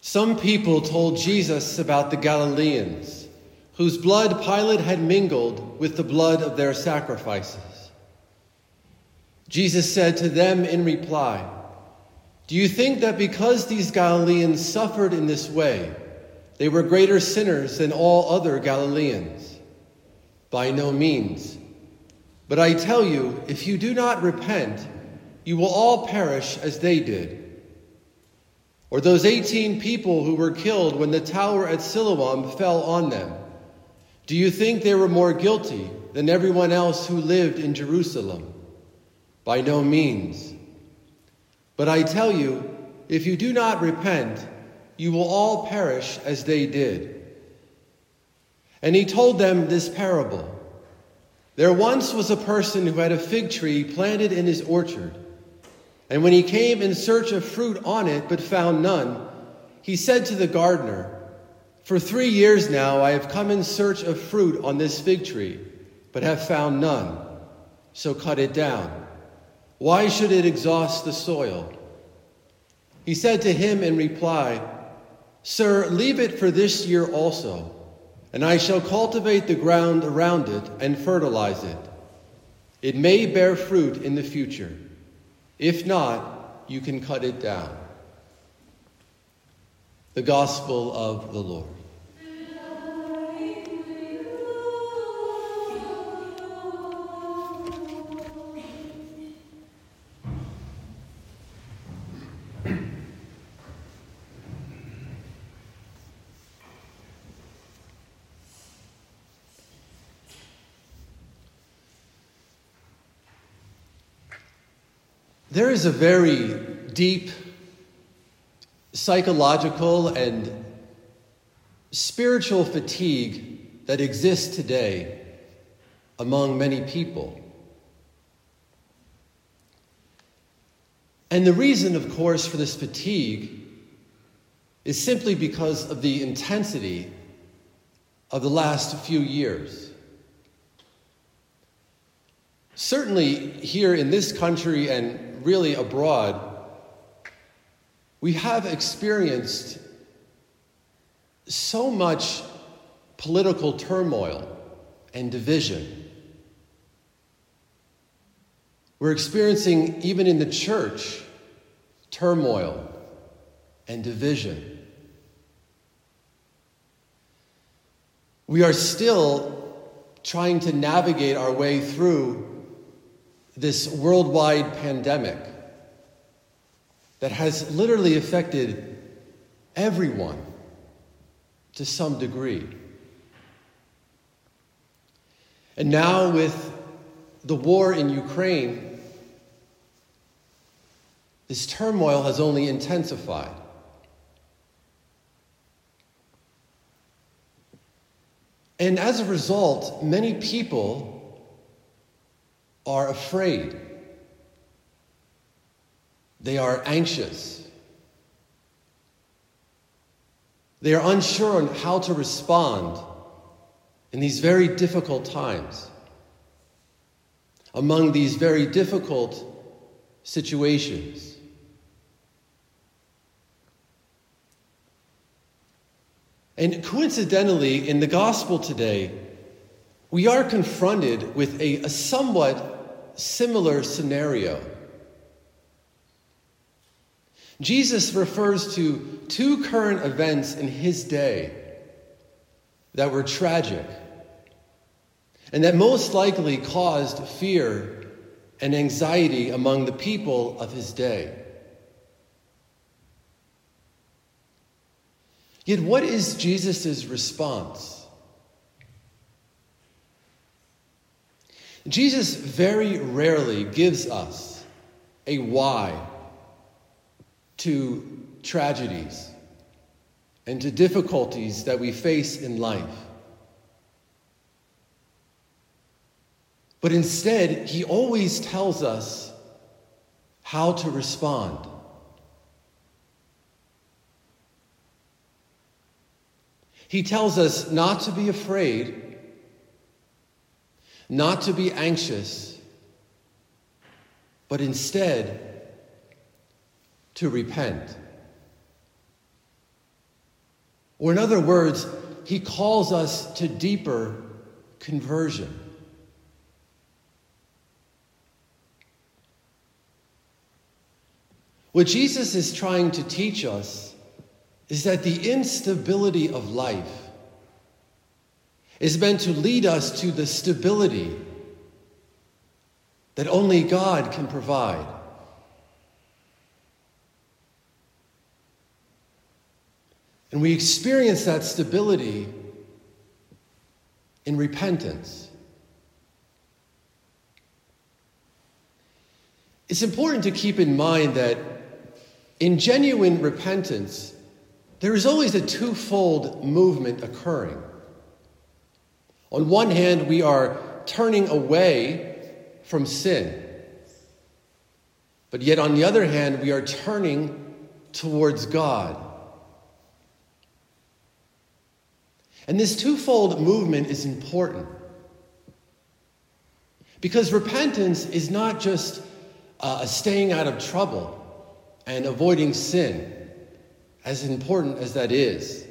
Some people told Jesus about the Galileans, whose blood Pilate had mingled with the blood of their sacrifices. Jesus said to them in reply, Do you think that because these Galileans suffered in this way, they were greater sinners than all other Galileans? By no means. But I tell you, if you do not repent, you will all perish as they did. Or those 18 people who were killed when the tower at Siloam fell on them. Do you think they were more guilty than everyone else who lived in Jerusalem? By no means. But I tell you, if you do not repent, you will all perish as they did. And he told them this parable There once was a person who had a fig tree planted in his orchard. And when he came in search of fruit on it, but found none, he said to the gardener, For three years now I have come in search of fruit on this fig tree, but have found none. So cut it down. Why should it exhaust the soil? He said to him in reply, Sir, leave it for this year also, and I shall cultivate the ground around it and fertilize it. It may bear fruit in the future. If not, you can cut it down. The Gospel of the Lord. There is a very deep psychological and spiritual fatigue that exists today among many people. And the reason, of course, for this fatigue is simply because of the intensity of the last few years. Certainly, here in this country and really abroad, we have experienced so much political turmoil and division. We're experiencing, even in the church, turmoil and division. We are still trying to navigate our way through this worldwide pandemic that has literally affected everyone to some degree. And now, with the war in Ukraine, this turmoil has only intensified. And as a result, many people are afraid. They are anxious. They are unsure on how to respond in these very difficult times, among these very difficult situations. And coincidentally, in the gospel today, we are confronted with a, a somewhat similar scenario. Jesus refers to two current events in his day that were tragic and that most likely caused fear and anxiety among the people of his day. Yet, what is Jesus' response? Jesus very rarely gives us a why to tragedies and to difficulties that we face in life. But instead, he always tells us how to respond. He tells us not to be afraid, not to be anxious, but instead to repent. Or, in other words, he calls us to deeper conversion. What Jesus is trying to teach us is that the instability of life is meant to lead us to the stability that only God can provide. And we experience that stability in repentance. It's important to keep in mind that in genuine repentance, there is always a twofold movement occurring. On one hand, we are turning away from sin. But yet, on the other hand, we are turning towards God. And this twofold movement is important. Because repentance is not just uh, a staying out of trouble and avoiding sin as important as that is.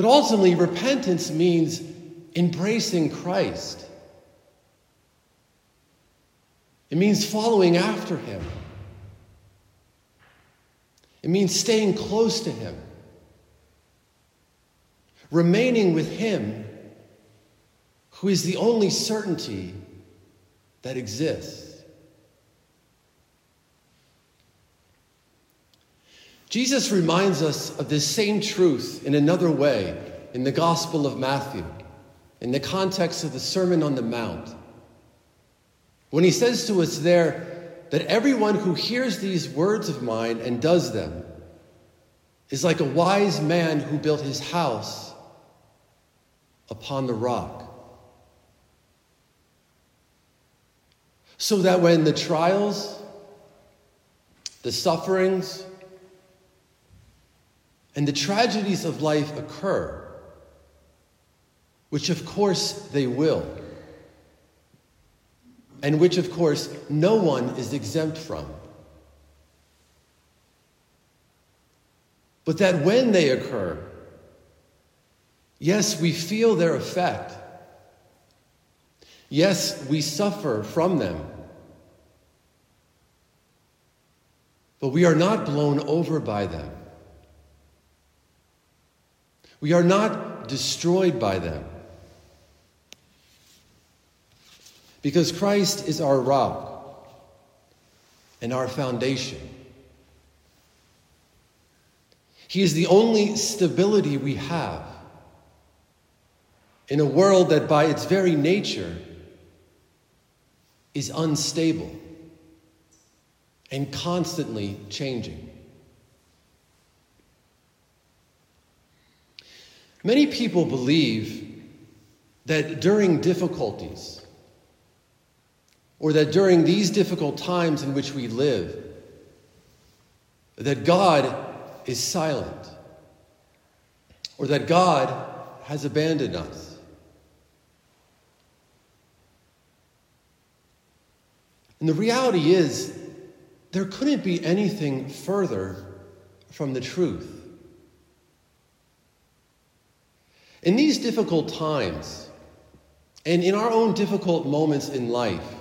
But ultimately, repentance means embracing Christ. It means following after him. It means staying close to him, remaining with him, who is the only certainty that exists. Jesus reminds us of this same truth in another way in the Gospel of Matthew, in the context of the Sermon on the Mount. When he says to us there that everyone who hears these words of mine and does them is like a wise man who built his house upon the rock. So that when the trials, the sufferings, and the tragedies of life occur, which of course they will, and which of course no one is exempt from. But that when they occur, yes, we feel their effect. Yes, we suffer from them. But we are not blown over by them. We are not destroyed by them. Because Christ is our rock and our foundation. He is the only stability we have in a world that, by its very nature, is unstable and constantly changing. Many people believe that during difficulties, or that during these difficult times in which we live, that God is silent, or that God has abandoned us. And the reality is, there couldn't be anything further from the truth. In these difficult times, and in our own difficult moments in life,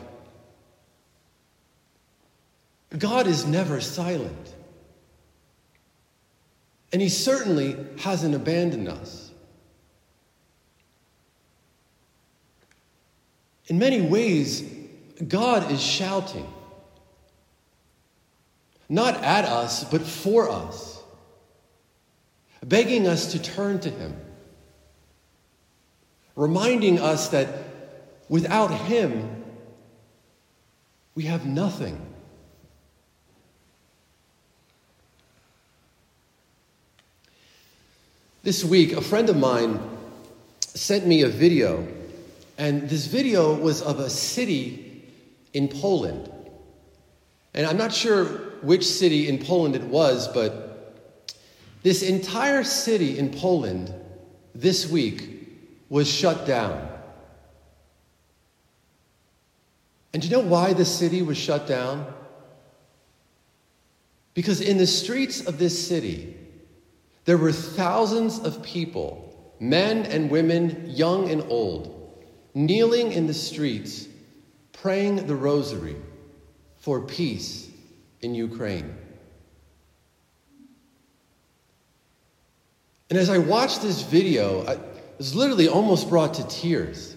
God is never silent. And He certainly hasn't abandoned us. In many ways, God is shouting, not at us, but for us, begging us to turn to Him reminding us that without Him, we have nothing. This week, a friend of mine sent me a video, and this video was of a city in Poland. And I'm not sure which city in Poland it was, but this entire city in Poland this week was shut down. And do you know why the city was shut down? Because in the streets of this city, there were thousands of people, men and women, young and old, kneeling in the streets, praying the rosary for peace in Ukraine. And as I watched this video, I was literally almost brought to tears.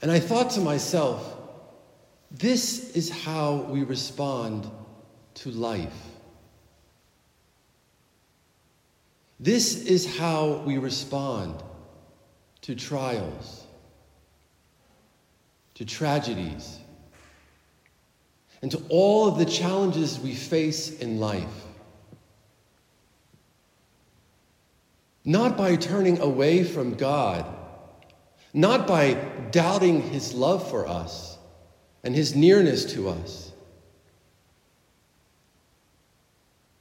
And I thought to myself, this is how we respond to life. This is how we respond to trials, to tragedies, and to all of the challenges we face in life. Not by turning away from God, not by doubting His love for us and His nearness to us,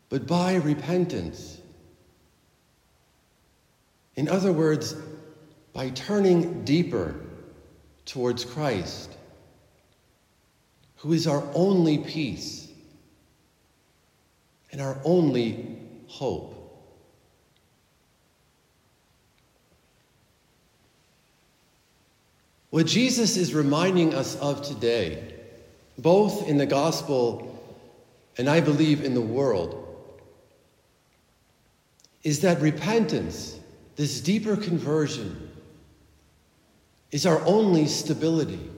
but by repentance in other words, by turning deeper towards Christ, who is our only peace and our only hope. What Jesus is reminding us of today, both in the gospel and I believe in the world, is that repentance this deeper conversion is our only stability.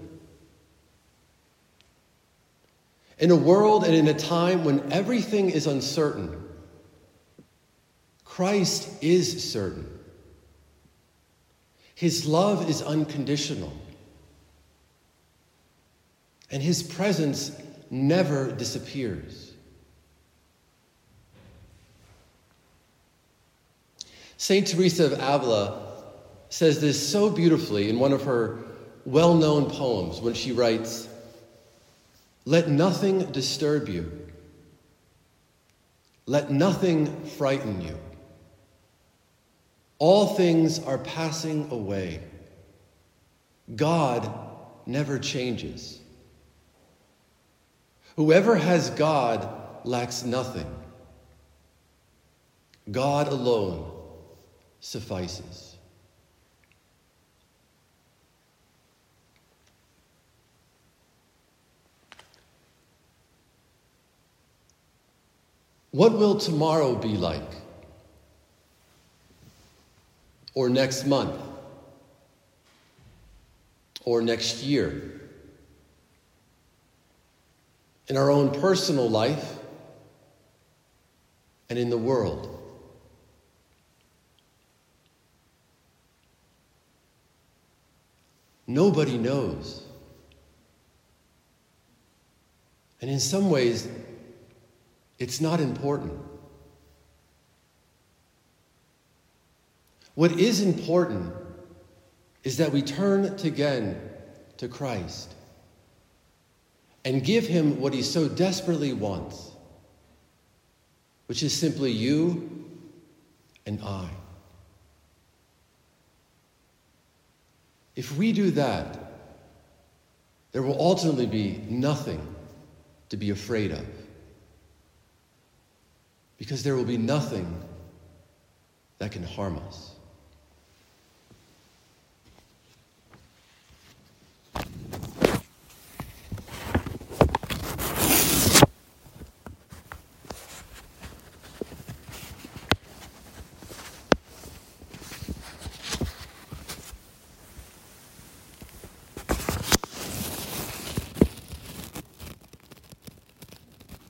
In a world and in a time when everything is uncertain, Christ is certain. His love is unconditional. And his presence never disappears. St. Teresa of Avila says this so beautifully in one of her well known poems when she writes, Let nothing disturb you, let nothing frighten you. All things are passing away. God never changes. Whoever has God lacks nothing. God alone suffices. What will tomorrow be like? Or next month? Or next year? In our own personal life and in the world? Nobody knows. And in some ways, it's not important. What is important is that we turn again to Christ and give him what he so desperately wants, which is simply you and I. If we do that, there will ultimately be nothing to be afraid of. Because there will be nothing that can harm us.